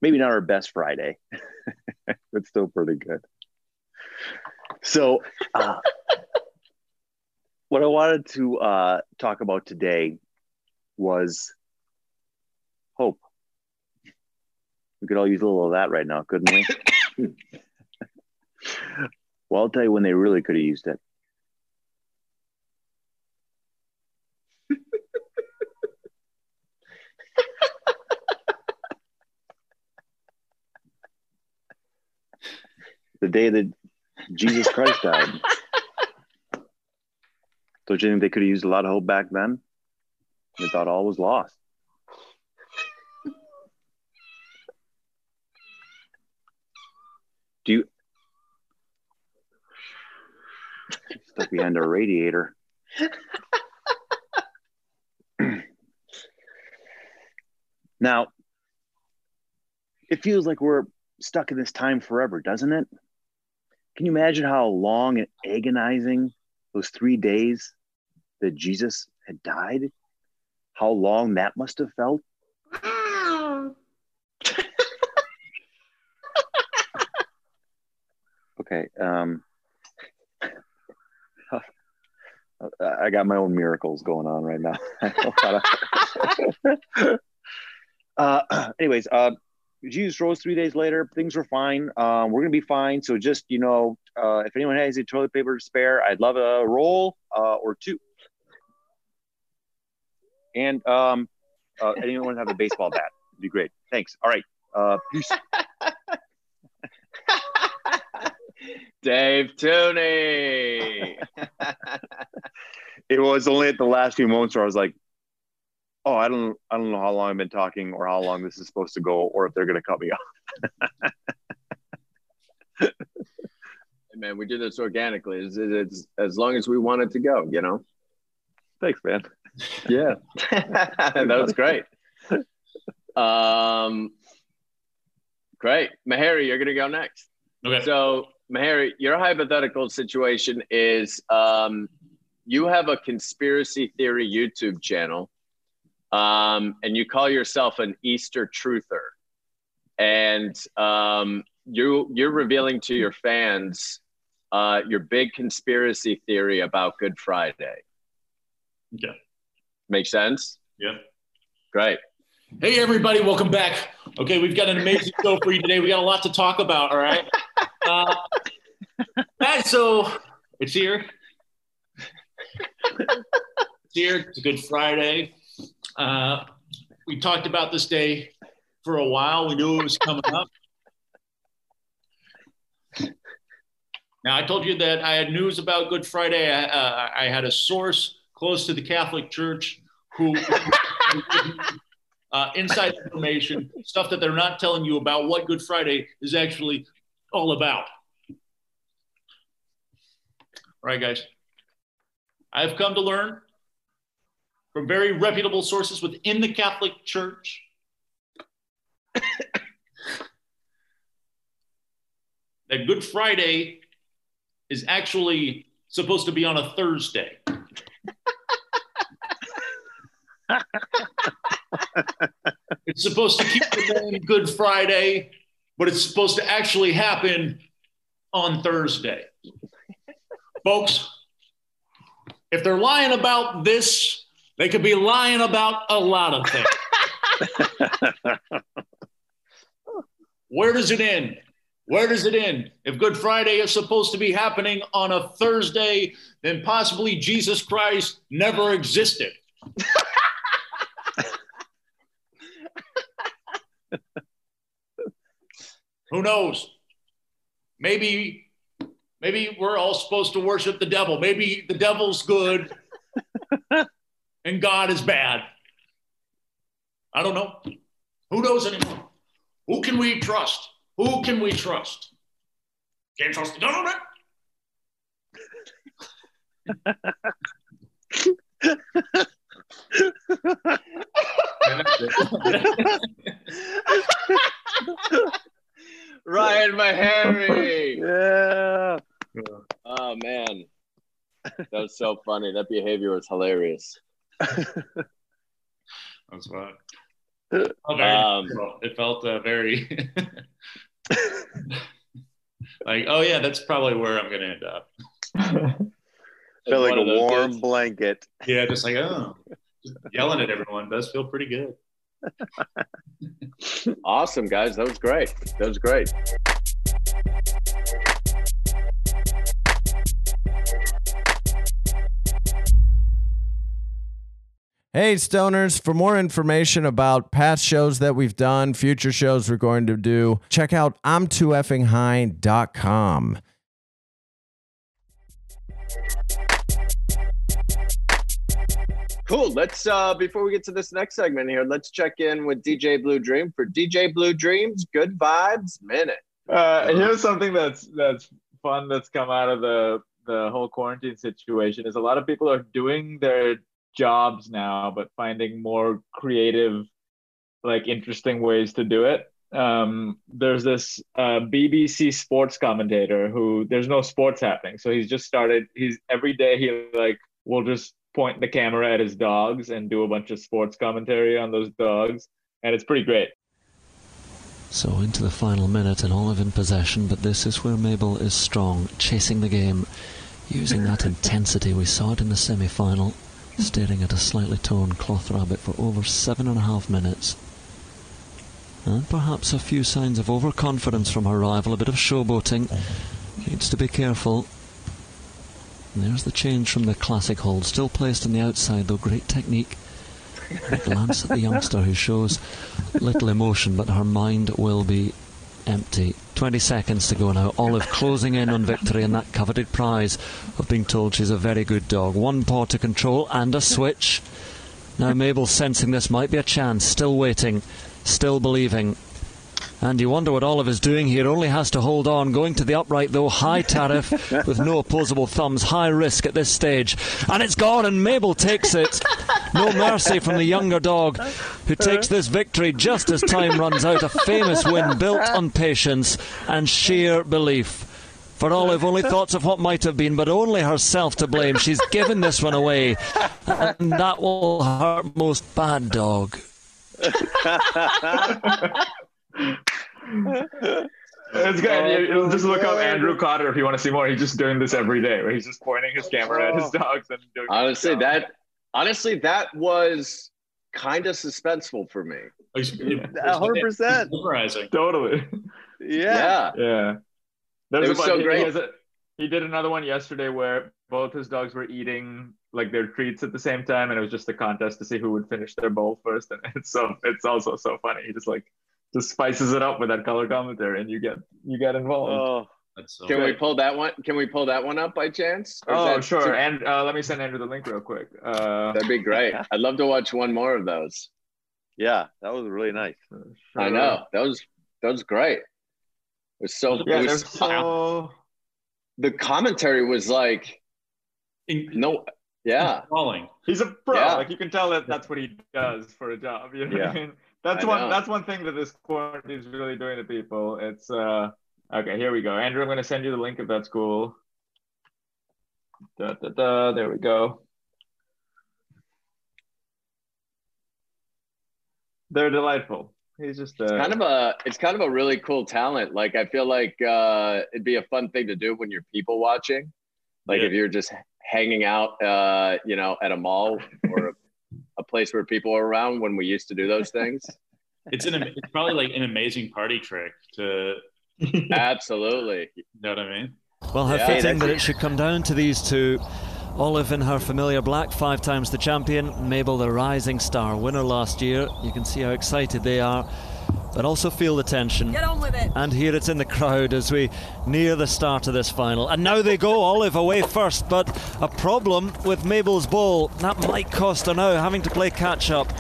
[SPEAKER 5] maybe not our best Friday, but still pretty good. So, uh, what I wanted to uh, talk about today was hope. We could all use a little of that right now, couldn't we? Well, I'll tell you when they really could have used it. the day that Jesus Christ died. Don't you think they could have used a lot of hope back then? They thought all was lost. Do you stuck behind a radiator? now, it feels like we're stuck in this time forever, doesn't it? Can you imagine how long and agonizing those three days that Jesus had died? How long that must have felt? Okay. Um, I got my own miracles going on right now. uh, anyways, uh, Jesus rose three days later. Things were fine. Um, we're gonna be fine. So just you know, uh, if anyone has any toilet paper to spare, I'd love a roll uh, or two. And um, uh, anyone have a baseball bat? It'd be great. Thanks. All right. Uh, peace.
[SPEAKER 2] Dave Tooney.
[SPEAKER 5] it was only at the last few moments where I was like, "Oh, I don't, I don't know how long I've been talking, or how long this is supposed to go, or if they're going to cut me off."
[SPEAKER 2] Man, we do this organically. It's, it's as long as we want it to go, you know.
[SPEAKER 5] Thanks, man.
[SPEAKER 2] Yeah, that was great. Um, great, Mahari, you're gonna go next.
[SPEAKER 3] Okay.
[SPEAKER 2] So, Mahari, your hypothetical situation is um, you have a conspiracy theory YouTube channel, um, and you call yourself an Easter truther, and um, you you're revealing to your fans uh, your big conspiracy theory about Good Friday.
[SPEAKER 3] Yeah,
[SPEAKER 2] Make sense?
[SPEAKER 3] Yeah.
[SPEAKER 2] Great.
[SPEAKER 3] Hey, everybody, welcome back. Okay, we've got an amazing show for you today. We got a lot to talk about, all right? Uh, so it's here. It's here. It's a good Friday. Uh, we talked about this day for a while. We knew it was coming up. Now, I told you that I had news about Good Friday. I, uh, I had a source close to the Catholic Church who uh, inside information, stuff that they're not telling you about what Good Friday is actually all about. All right, guys. I've come to learn from very reputable sources within the Catholic Church that Good Friday is actually supposed to be on a Thursday. it's supposed to keep the name Good Friday, but it's supposed to actually happen on Thursday. Folks, if they're lying about this, they could be lying about a lot of things. Where does it end? Where does it end? If Good Friday is supposed to be happening on a Thursday, then possibly Jesus Christ never existed. Who knows? Maybe, maybe we're all supposed to worship the devil. Maybe the devil's good and God is bad. I don't know. Who knows anymore? Who can we trust? Who can we trust? Can't trust the government.
[SPEAKER 2] Ryan Mahari.
[SPEAKER 5] yeah.
[SPEAKER 2] Oh man, that was so funny. That behavior was hilarious.
[SPEAKER 3] That's fine. Oh, very
[SPEAKER 2] Um,
[SPEAKER 3] it felt uh, very like, oh yeah, that's probably where I'm gonna end up.
[SPEAKER 5] Feel like a warm
[SPEAKER 2] days.
[SPEAKER 5] blanket.
[SPEAKER 3] Yeah, just like oh, just yelling at everyone does feel pretty good.
[SPEAKER 2] Awesome, guys. That was great. That was great.
[SPEAKER 6] Hey, stoners, for more information about past shows that we've done, future shows we're going to do, check out I'm too effing high.com.
[SPEAKER 2] Cool. Let's uh before we get to this next segment here, let's check in with DJ Blue Dream for DJ Blue Dreams Good Vibes Minute.
[SPEAKER 4] Uh, here's something that's that's fun that's come out of the the whole quarantine situation is a lot of people are doing their jobs now, but finding more creative, like interesting ways to do it. Um, there's this uh, BBC sports commentator who there's no sports happening, so he's just started. He's every day he like will just point the camera at his dogs and do a bunch of sports commentary on those dogs, and it's pretty great.
[SPEAKER 7] So into the final minute and Olive in possession, but this is where Mabel is strong, chasing the game. using that intensity we saw it in the semi final, staring at a slightly torn cloth rabbit for over seven and a half minutes. And perhaps a few signs of overconfidence from her rival, a bit of showboating. Needs to be careful. There's the change from the classic hold, still placed on the outside though, great technique. A glance at the youngster who shows little emotion, but her mind will be empty. 20 seconds to go now. Olive closing in on victory and that coveted prize of being told she's a very good dog. One paw to control and a switch. Now Mabel sensing this might be a chance, still waiting, still believing. And you wonder what Olive is doing here. Only has to hold on. Going to the upright, though. High tariff with no opposable thumbs. High risk at this stage. And it's gone, and Mabel takes it. No mercy from the younger dog, who takes this victory just as time runs out. A famous win built on patience and sheer belief. For Olive, only thoughts of what might have been, but only herself to blame. She's given this one away, and that will hurt most bad dog.
[SPEAKER 4] It's good. Oh, you- Just look up Andrew Cotter if you want to see more. He's just doing this every day, where he's just pointing his camera at his oh. dogs and doing.
[SPEAKER 2] Honestly, that honestly that was kind of suspenseful for me.
[SPEAKER 5] Hundred percent.
[SPEAKER 3] Mesmerizing.
[SPEAKER 4] totally.
[SPEAKER 5] Yeah.
[SPEAKER 2] Yeah.
[SPEAKER 4] Yeah. There's
[SPEAKER 2] It was so
[SPEAKER 4] he-
[SPEAKER 2] great.
[SPEAKER 4] He, a- he did another one yesterday where both his dogs were eating like their treats at the same time, and it was just a contest to see who would finish their bowl first. And it's so it's also so funny. He just like just spices it up with that color commentary, and you get you get involved.
[SPEAKER 5] Oh,
[SPEAKER 3] so
[SPEAKER 2] Can we pull that one? Can we pull that one up by chance?
[SPEAKER 4] Oh, sure.
[SPEAKER 2] too-
[SPEAKER 4] And uh, let me send Andrew the link real quick. Uh,
[SPEAKER 2] That'd be great. I'd love to watch one more of those.
[SPEAKER 5] yeah. That was really nice.
[SPEAKER 2] I know that was that was great. It was so.
[SPEAKER 4] Yeah,
[SPEAKER 2] it was,
[SPEAKER 4] so.
[SPEAKER 2] the commentary was like
[SPEAKER 3] In-
[SPEAKER 2] no. Yeah.
[SPEAKER 3] Falling.
[SPEAKER 4] He's a pro.
[SPEAKER 2] Yeah.
[SPEAKER 4] Like you can tell that that's what he does for a job. You know what I
[SPEAKER 5] Yeah.
[SPEAKER 4] mean? That's
[SPEAKER 2] I
[SPEAKER 4] one.
[SPEAKER 2] know.
[SPEAKER 4] That's one thing that this quarantine is really doing to people. It's uh. Okay, here we go. Andrew, I'm gonna send you the link if that's cool. Da, da, da, there we go. They're delightful. He's just uh,
[SPEAKER 2] kind of a it's kind of a really cool talent like i feel like uh it'd be a fun thing to do when you're people watching like
[SPEAKER 3] Yeah.
[SPEAKER 2] if you're just hanging out uh you know at a mall or a, a place where people are around when we used to do those things
[SPEAKER 3] It's an it's probably like an amazing party trick to
[SPEAKER 2] absolutely
[SPEAKER 3] you know what I mean?
[SPEAKER 7] Well, how
[SPEAKER 2] Yeah.
[SPEAKER 7] fitting
[SPEAKER 5] Hey,
[SPEAKER 7] that it should come down to these two. Olive in her familiar black, five times the champion. Mabel, the rising star, winner last year. You can see how excited they are, but also feel the tension.
[SPEAKER 1] Get on with it.
[SPEAKER 7] And here it's in the crowd as we near the start of this final. And now they go, Olive away first, but a problem with Mabel's ball. That might cost her now, having to play catch up.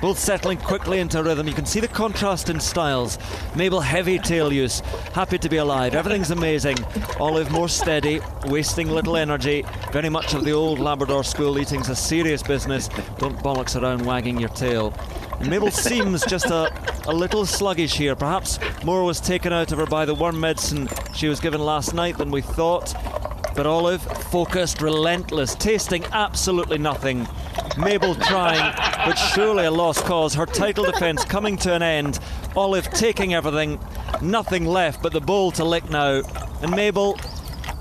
[SPEAKER 7] Both settling quickly into rhythm. You can see the contrast in styles. Mabel heavy tail use, happy to be alive. Everything's amazing. Olive more steady, wasting little energy. Very much of the old Labrador school. Eating's a serious business. Don't bollocks around wagging your tail. Mabel seems just a, a little sluggish here. Perhaps more was taken out of her by the worm medicine she was given last night than we thought. But Olive, focused, relentless, tasting absolutely nothing. Mabel trying, but surely a lost cause. Her title defence coming to an end. Olive taking everything, nothing left but the bowl to lick now. And Mabel,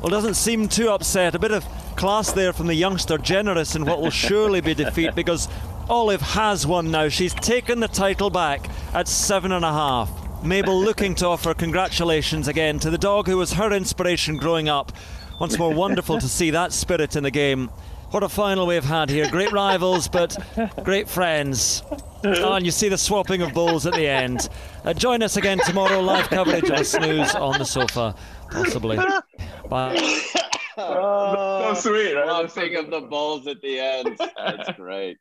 [SPEAKER 7] well, doesn't seem too upset. A bit of class there from the youngster, generous in what will surely be defeat because Olive has won now. She's taken the title back at seven and a half. Mabel looking to offer congratulations again to the dog who was her inspiration growing up. Once more, wonderful to see that spirit in the game. What a final we've had here. Great rivals, but great friends. Oh, and you see the swapping of balls at the end. Uh, join us again tomorrow. Live coverage of snooze on the sofa, possibly. Bye.
[SPEAKER 4] so sweet, right? That's so
[SPEAKER 2] Lumping of the bowls at the end that's great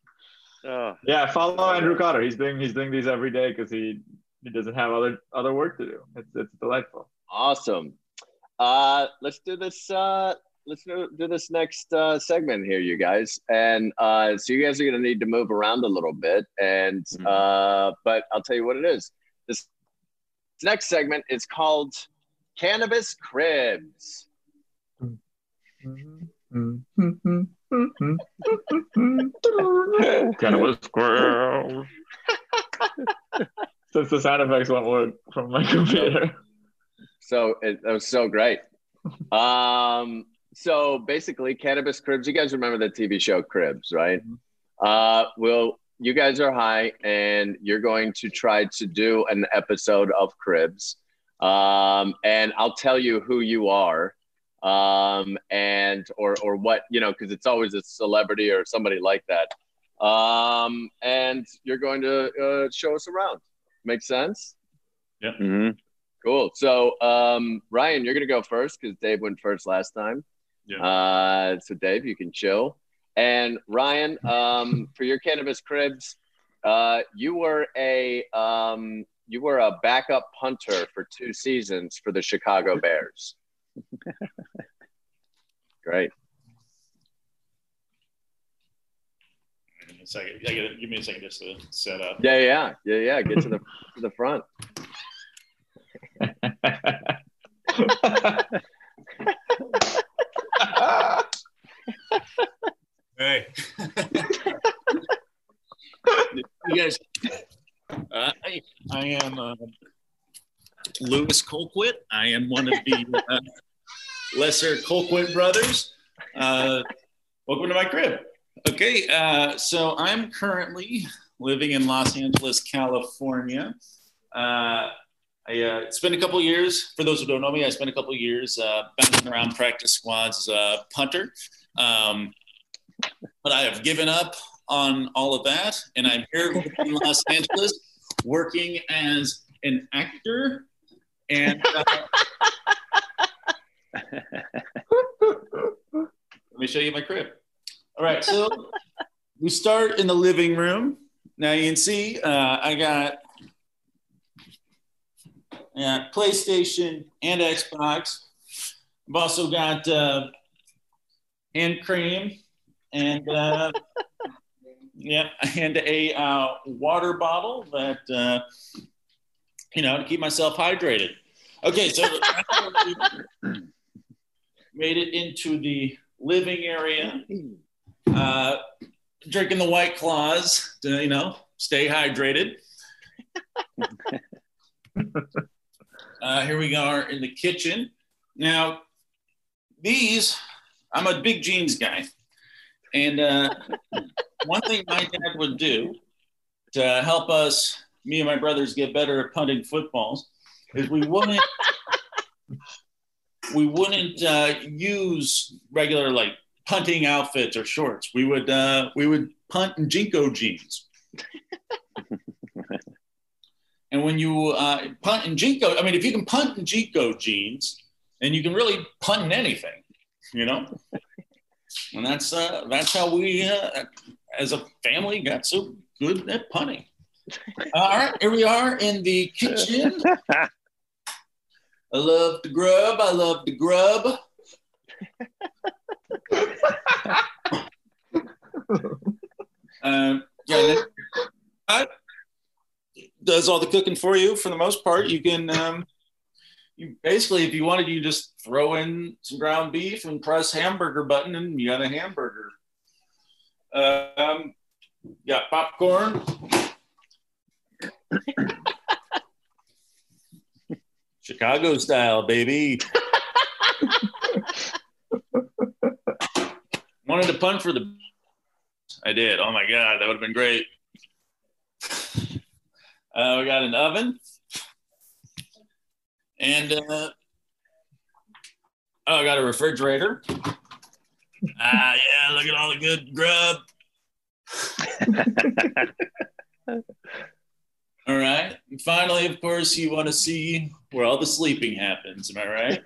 [SPEAKER 5] Oh,
[SPEAKER 4] Yeah, follow Andrew Cotter. He's doing he's doing these every day because he he doesn't have other other work to do. It's it's delightful.
[SPEAKER 2] awesome. Uh let's do this uh let's do, do this next uh segment here you guys. And uh so you guys are gonna need to move around a little bit. And
[SPEAKER 5] Mhm.
[SPEAKER 2] uh but i'll tell you what it is. This next segment is called cannabis cribs
[SPEAKER 4] Cannabis squirrel. Since the sound effects won't work from my computer.
[SPEAKER 2] so it, that was so great um so basically, Cannabis Cribs. You guys remember the TV show Cribs, right? Uh, well, you guys are high, and you're going to try to do an episode of Cribs. Um, and I'll tell you who you are, um, and or or what you know, because it's always a celebrity or somebody like that. Um, and you're going to uh, show us around. Make sense?
[SPEAKER 5] Yeah mm-hmm.
[SPEAKER 2] Cool. So, um, Ryan, you're gonna go first because Dave went first last time.
[SPEAKER 3] Yeah.
[SPEAKER 2] Uh, so Dave, you can chill. And Ryan, um, for your cannabis cribs, uh, you were a um, you were a backup punter for two seasons for the Chicago Bears. Great.
[SPEAKER 3] Give me a second. Give me a second just to set up.
[SPEAKER 2] Yeah, yeah, yeah, yeah. Get to the to the front.
[SPEAKER 3] Hey. you guys, uh, I, I am uh, Lewis Colquitt. I am one of the uh, lesser Colquitt brothers. Uh, welcome to my crib. Okay, uh, so I'm currently living in Los Angeles, California. Uh, I uh, spent a couple years, for those who don't know me, I spent a couple years uh, bouncing around practice squads as a punter. Um, but I have given up on all of that, and I'm here in Los Angeles working as an actor. And uh, let me show you my crib. All right, so we start in the living room. Now you can see uh, I got yeah, PlayStation and Xbox. I've also got uh, hand cream and uh, yeah, and a uh, water bottle that uh, you know to keep myself hydrated. Okay, so made it into the living area. Uh, drinking the white claws to you know stay hydrated. Uh, here we are in the kitchen. Now, these, I'm a big jeans guy. And uh, one thing my dad would do to help us, me and my brothers, get better at punting footballs is we wouldn't. we wouldn't uh, use regular like punting outfits or shorts. We would uh, we would punt in JNCO jeans. And when you uh, punt in JNCO, I mean, if you can punt in JNCO jeans, and you can really punt in anything, you know. And that's uh, that's how we, uh, as a family, got so good at punting. Uh, all right, here we are in the kitchen. I love to grub. I love to grub. um, yeah, does all the cooking for you for the most part. You can, um, you basically, if you wanted, you just throw in some ground beef and press hamburger button, and you got a hamburger. Um, got popcorn. Chicago style, baby. Wanted to punt for the. I did. Oh my god, that would have been great. Uh, we got an oven. And uh, oh, I got a refrigerator. Ah, yeah, look at all the good grub. all right. And finally, of course, you want to see where all the sleeping happens. Am I right?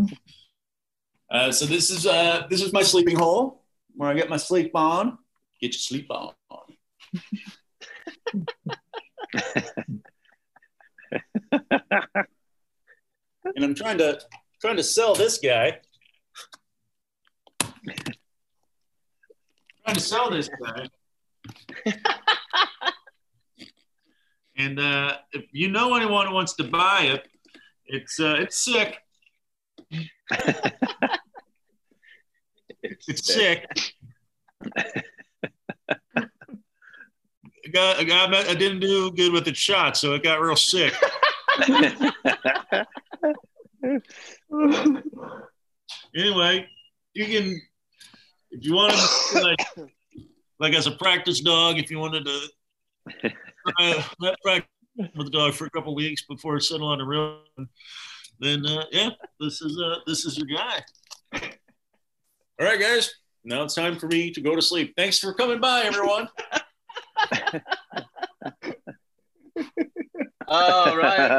[SPEAKER 3] uh, so this is uh, this is my sleeping hole where I get my sleep on. Get your sleep on. and I'm trying to trying to sell this guy. trying to sell this guy. and uh, if you know anyone who wants to buy it, it's uh, it's sick. It's sick. I got, I, got, I didn't do good with the shot, so it got real sick.
[SPEAKER 8] anyway, you can if you want to, like like as a practice dog, if you wanted to try that practice with the dog for a couple weeks before it settle on a real, one. then uh, yeah, this is uh this is your guy. All right, guys. Now it's time for me to go to sleep. Thanks for coming by, everyone.
[SPEAKER 2] All right,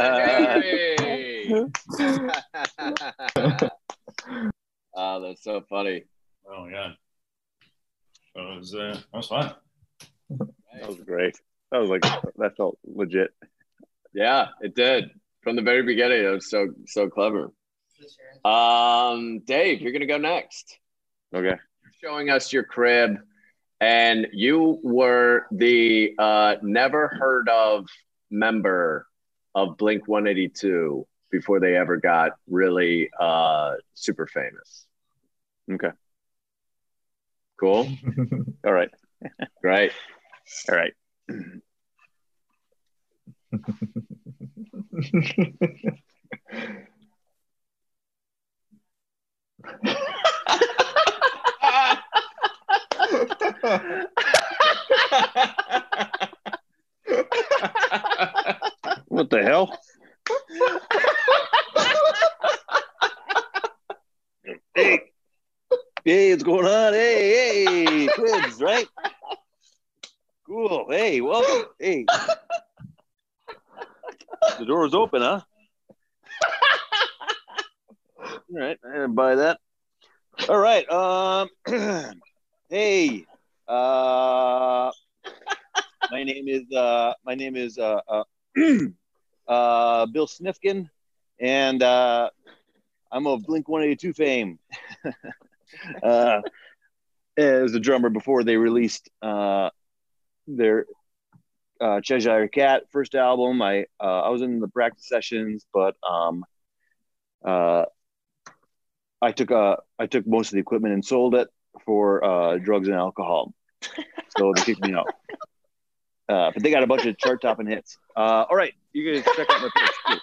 [SPEAKER 2] Harry. oh, that's so funny.
[SPEAKER 8] Oh yeah. That was uh, that was fun.
[SPEAKER 5] That was great. That was like that felt legit.
[SPEAKER 2] Yeah, it did from the very beginning. It was so so clever. Um, Dave, you're gonna go next.
[SPEAKER 5] Okay.
[SPEAKER 2] You're showing us your crib, and you were the uh, never heard of member of Blink 182 before they ever got really uh, super famous.
[SPEAKER 5] Okay.
[SPEAKER 2] Cool.
[SPEAKER 5] All right.
[SPEAKER 2] Great.
[SPEAKER 5] All right. What the hell? hey, hey, what's going on? Hey, hey, kids, right? Cool. Hey, welcome. Hey, the door's open, huh? All right, I didn't buy that. All right. Um. hey. Uh. My name is uh. My name is uh. uh uh, Bill Snifkin, and uh, I'm of Blink 182 fame. uh, as a drummer before they released uh, their uh, Cheshire Cat first album. I uh, I was in the practice sessions, but um, uh, I took uh, I took most of the equipment and sold it for uh, drugs and alcohol. So they kicked me out. Uh, but they got a bunch of chart topping hits. Uh, all right, you guys check out my page. too.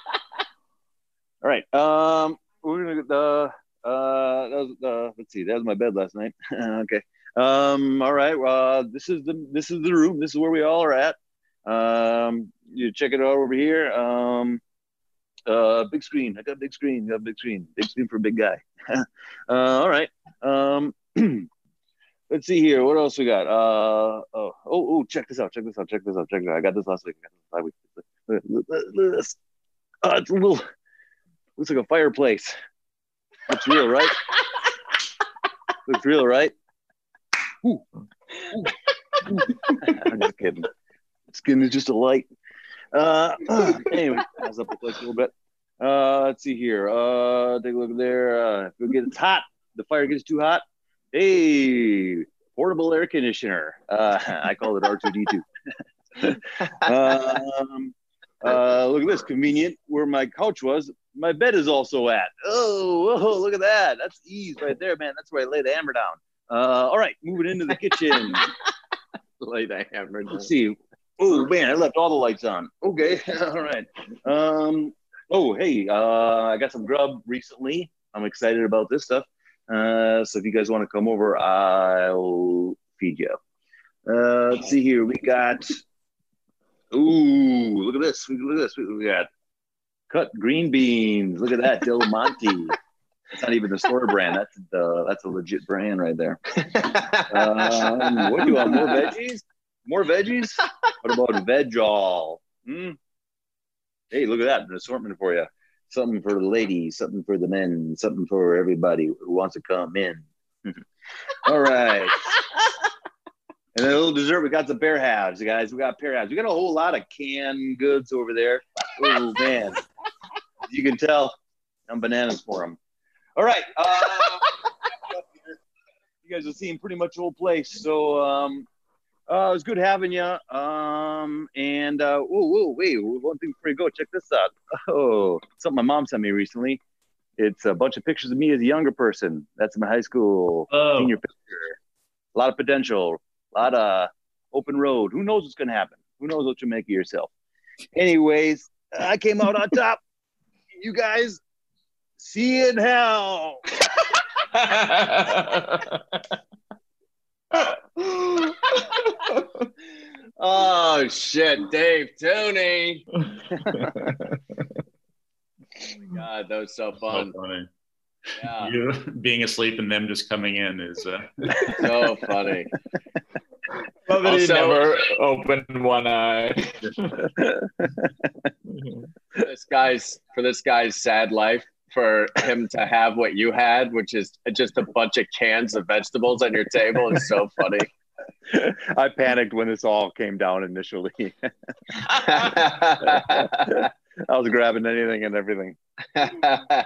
[SPEAKER 5] All right, um, we're gonna get the uh, that was the let's see, that was my bed last night. okay. Um, all right. Uh, this is the this is the room. This is where we all are at. Um, you check it out over here. Um, uh, big screen. I got a big screen. Got a big screen. Big screen for a big guy. uh, all right. Um, let's see here. What else we got? Uh, oh, oh, oh, check this out. Check this out. Check this out. Check this out. I got this last week. I got this last week. Uh, it's a little, looks like a fireplace. Looks real, right? looks real, right? Ooh. Ooh. I'm just kidding. Skin is just a light. Uh, anyway, pass up the click a little bit. Uh, let's see here. Uh, take a look there. Uh, if it gets hot, the fire gets too hot. Hey, portable air conditioner. Uh, I call it R2D2. um, uh, look at this convenient where my couch was. My bed is also at. Oh, whoa, look at that. That's ease right there, man. That's where I lay the hammer down. Uh, all right, moving into the kitchen.
[SPEAKER 2] Lay that hammer down.
[SPEAKER 5] Let's see. Oh man, I left all the lights on. Okay, all right. Um. Oh hey, uh, I got some grub recently. I'm excited about this stuff. Uh, so if you guys want to come over, I'll feed you. Uh, let's see here. We got. Ooh, look at this. Look at this. We got cut green beans. Look at that, Del Monte. That's not even the store brand. That's the that's a legit brand right there. Um, what do you want? More veggies? More veggies? What about Veg-All? Hmm? Hey, look at that. An assortment for you. Something for the ladies, something for the men, something for everybody who wants to come in. all right. And then a little dessert. We got the bear halves, guys. We got pear halves. We got a whole lot of canned goods over there. Oh man, you can tell I'm bananas for them. All right. Uh, you guys have seen pretty much the whole place. So um, uh, it was good having you. Um, and uh, whoa, whoa, wait, one thing before you go, check this out. Oh, something my mom sent me recently. It's a bunch of pictures of me as a younger person. That's my high school
[SPEAKER 8] Oh.
[SPEAKER 5] senior picture. A lot of potential, a lot of open road. Who knows what's going to happen? Who knows what you make of yourself? Anyways, I came out on top. You guys, see you in hell.
[SPEAKER 2] oh shit, Dave Tooney. Oh my God, that was so
[SPEAKER 3] So
[SPEAKER 2] fun.
[SPEAKER 3] funny.
[SPEAKER 2] Yeah,
[SPEAKER 3] You being asleep and them just coming in is uh,
[SPEAKER 2] so funny.
[SPEAKER 4] Love that he
[SPEAKER 2] Also-
[SPEAKER 4] never opened one eye.
[SPEAKER 2] this guy's for this guy's sad life for him to have what you had, which is just a bunch of cans of vegetables on your table, is so funny.
[SPEAKER 5] I panicked when this all came down initially. I was grabbing anything and everything.
[SPEAKER 2] That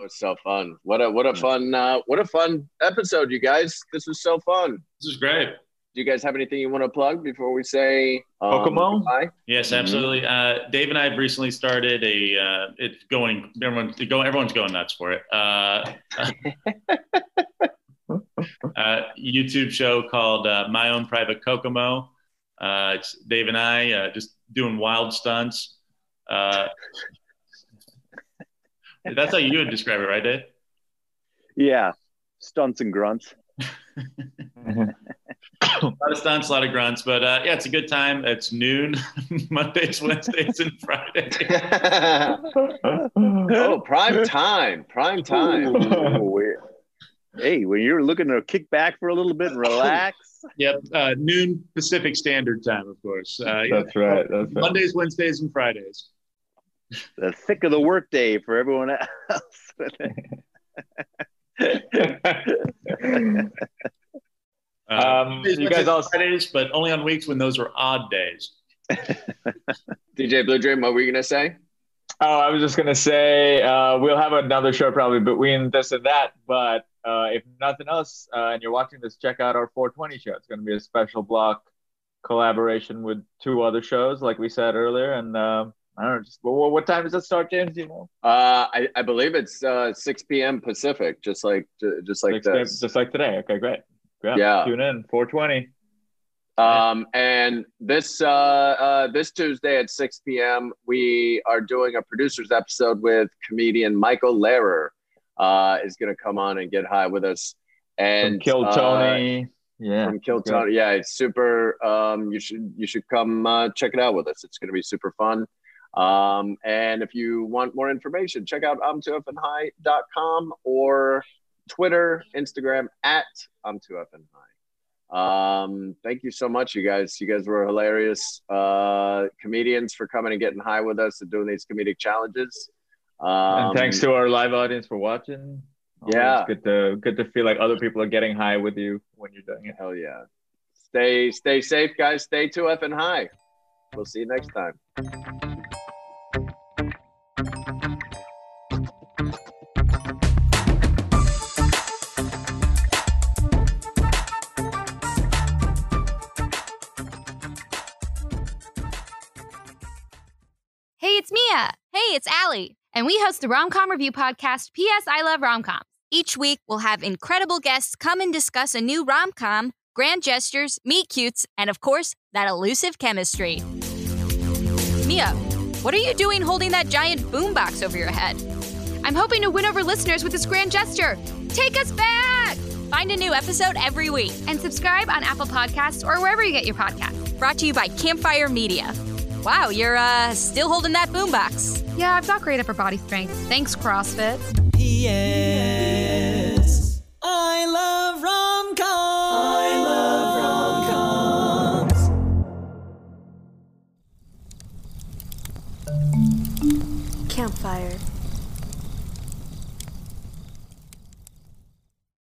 [SPEAKER 2] was so fun. What a what a fun uh, what a fun episode, you guys. This was so fun.
[SPEAKER 3] this is great.
[SPEAKER 2] Do you guys have anything you want to plug before we say um,
[SPEAKER 4] Kokomo?
[SPEAKER 2] goodbye?
[SPEAKER 3] Yes,
[SPEAKER 2] Mhm.
[SPEAKER 3] absolutely. Uh, Dave and I have recently started a. Uh, it's going. Everyone's going. Everyone's going nuts for it. Uh, uh, YouTube show called uh, My Own Private Kokomo. Uh, it's Dave and I uh, just doing wild stunts. Uh, that's how you would describe it, right, Dave?
[SPEAKER 5] Yeah, stunts and grunts.
[SPEAKER 3] A lot of stunts, a lot of grunts, but uh, yeah, it's a good time. It's noon, Mondays, Wednesdays, and Fridays.
[SPEAKER 2] oh, prime time. Prime time.
[SPEAKER 5] Ooh, hey, when you're looking to kick back for a little bit and relax,
[SPEAKER 3] Yep, uh, noon Pacific Standard Time, of course. Uh, yeah,
[SPEAKER 4] That's right. That's right.
[SPEAKER 3] Mondays, Wednesdays, and Fridays.
[SPEAKER 5] the thick of the workday for everyone else.
[SPEAKER 3] Uh,
[SPEAKER 4] Um, you guys all-
[SPEAKER 3] and Fridays, but only on weeks when those are odd days.
[SPEAKER 2] DJ Blue Dream, what were you gonna say?
[SPEAKER 4] Oh, I was just gonna say uh, we'll have another show probably between this and that. But uh, if nothing else, uh, and you're watching this, check out our 420 show. It's gonna be a special block collaboration with two other shows, like we said earlier. And um, I don't know, just what, what time does it start, James? Do you know?
[SPEAKER 2] Uh, I, I believe it's uh, 6 p.m. Pacific, just like just like
[SPEAKER 4] Like
[SPEAKER 2] this.
[SPEAKER 4] just like today. Okay, great. Yeah.
[SPEAKER 2] Yeah.
[SPEAKER 4] Tune in 420.
[SPEAKER 2] Um, and this uh, uh, this Tuesday at 6 p.m. we are doing a producers episode with comedian Michael Lehrer. Uh, is going to come on and get high with us. And
[SPEAKER 4] From Kill
[SPEAKER 2] uh,
[SPEAKER 4] Tony. yeah.
[SPEAKER 2] from Kill. Tony. Yeah, it's super. Um, you should you should come uh, check it out with us. It's going to be super fun. Um, and if you want more information, check out um high.com or Twitter, Instagram at I'm too up and high. Um, thank you so much, you guys. You guys were hilarious uh, comedians for coming and getting high with us and doing these comedic challenges. Um,
[SPEAKER 4] and thanks to our live audience for watching. Always
[SPEAKER 2] Yeah.
[SPEAKER 4] good to good to feel like other people are getting high with you when you're doing it.
[SPEAKER 2] Hell yeah. Stay stay safe, guys. Stay two F and high. We'll see you next time.
[SPEAKER 9] Hey, it's Allie. And we host the Romcom Review podcast, P.S. I Love Romcoms. Each week, we'll have incredible guests come and discuss a new rom-com, grand gestures, meet cutes, and of course, that elusive chemistry. Mia, what are you doing holding that giant boombox over your head? I'm hoping to win over listeners with this grand gesture. Take us back! Find a new episode every week and subscribe on Apple Podcasts or wherever you get your podcasts. Brought to you by Campfire Media. Wow, you're uh still holding that boombox.
[SPEAKER 10] Yeah, I've got great upper body strength. Thanks, CrossFit.
[SPEAKER 11] Yes, I love rom-coms. I love rom-coms.
[SPEAKER 1] Campfire.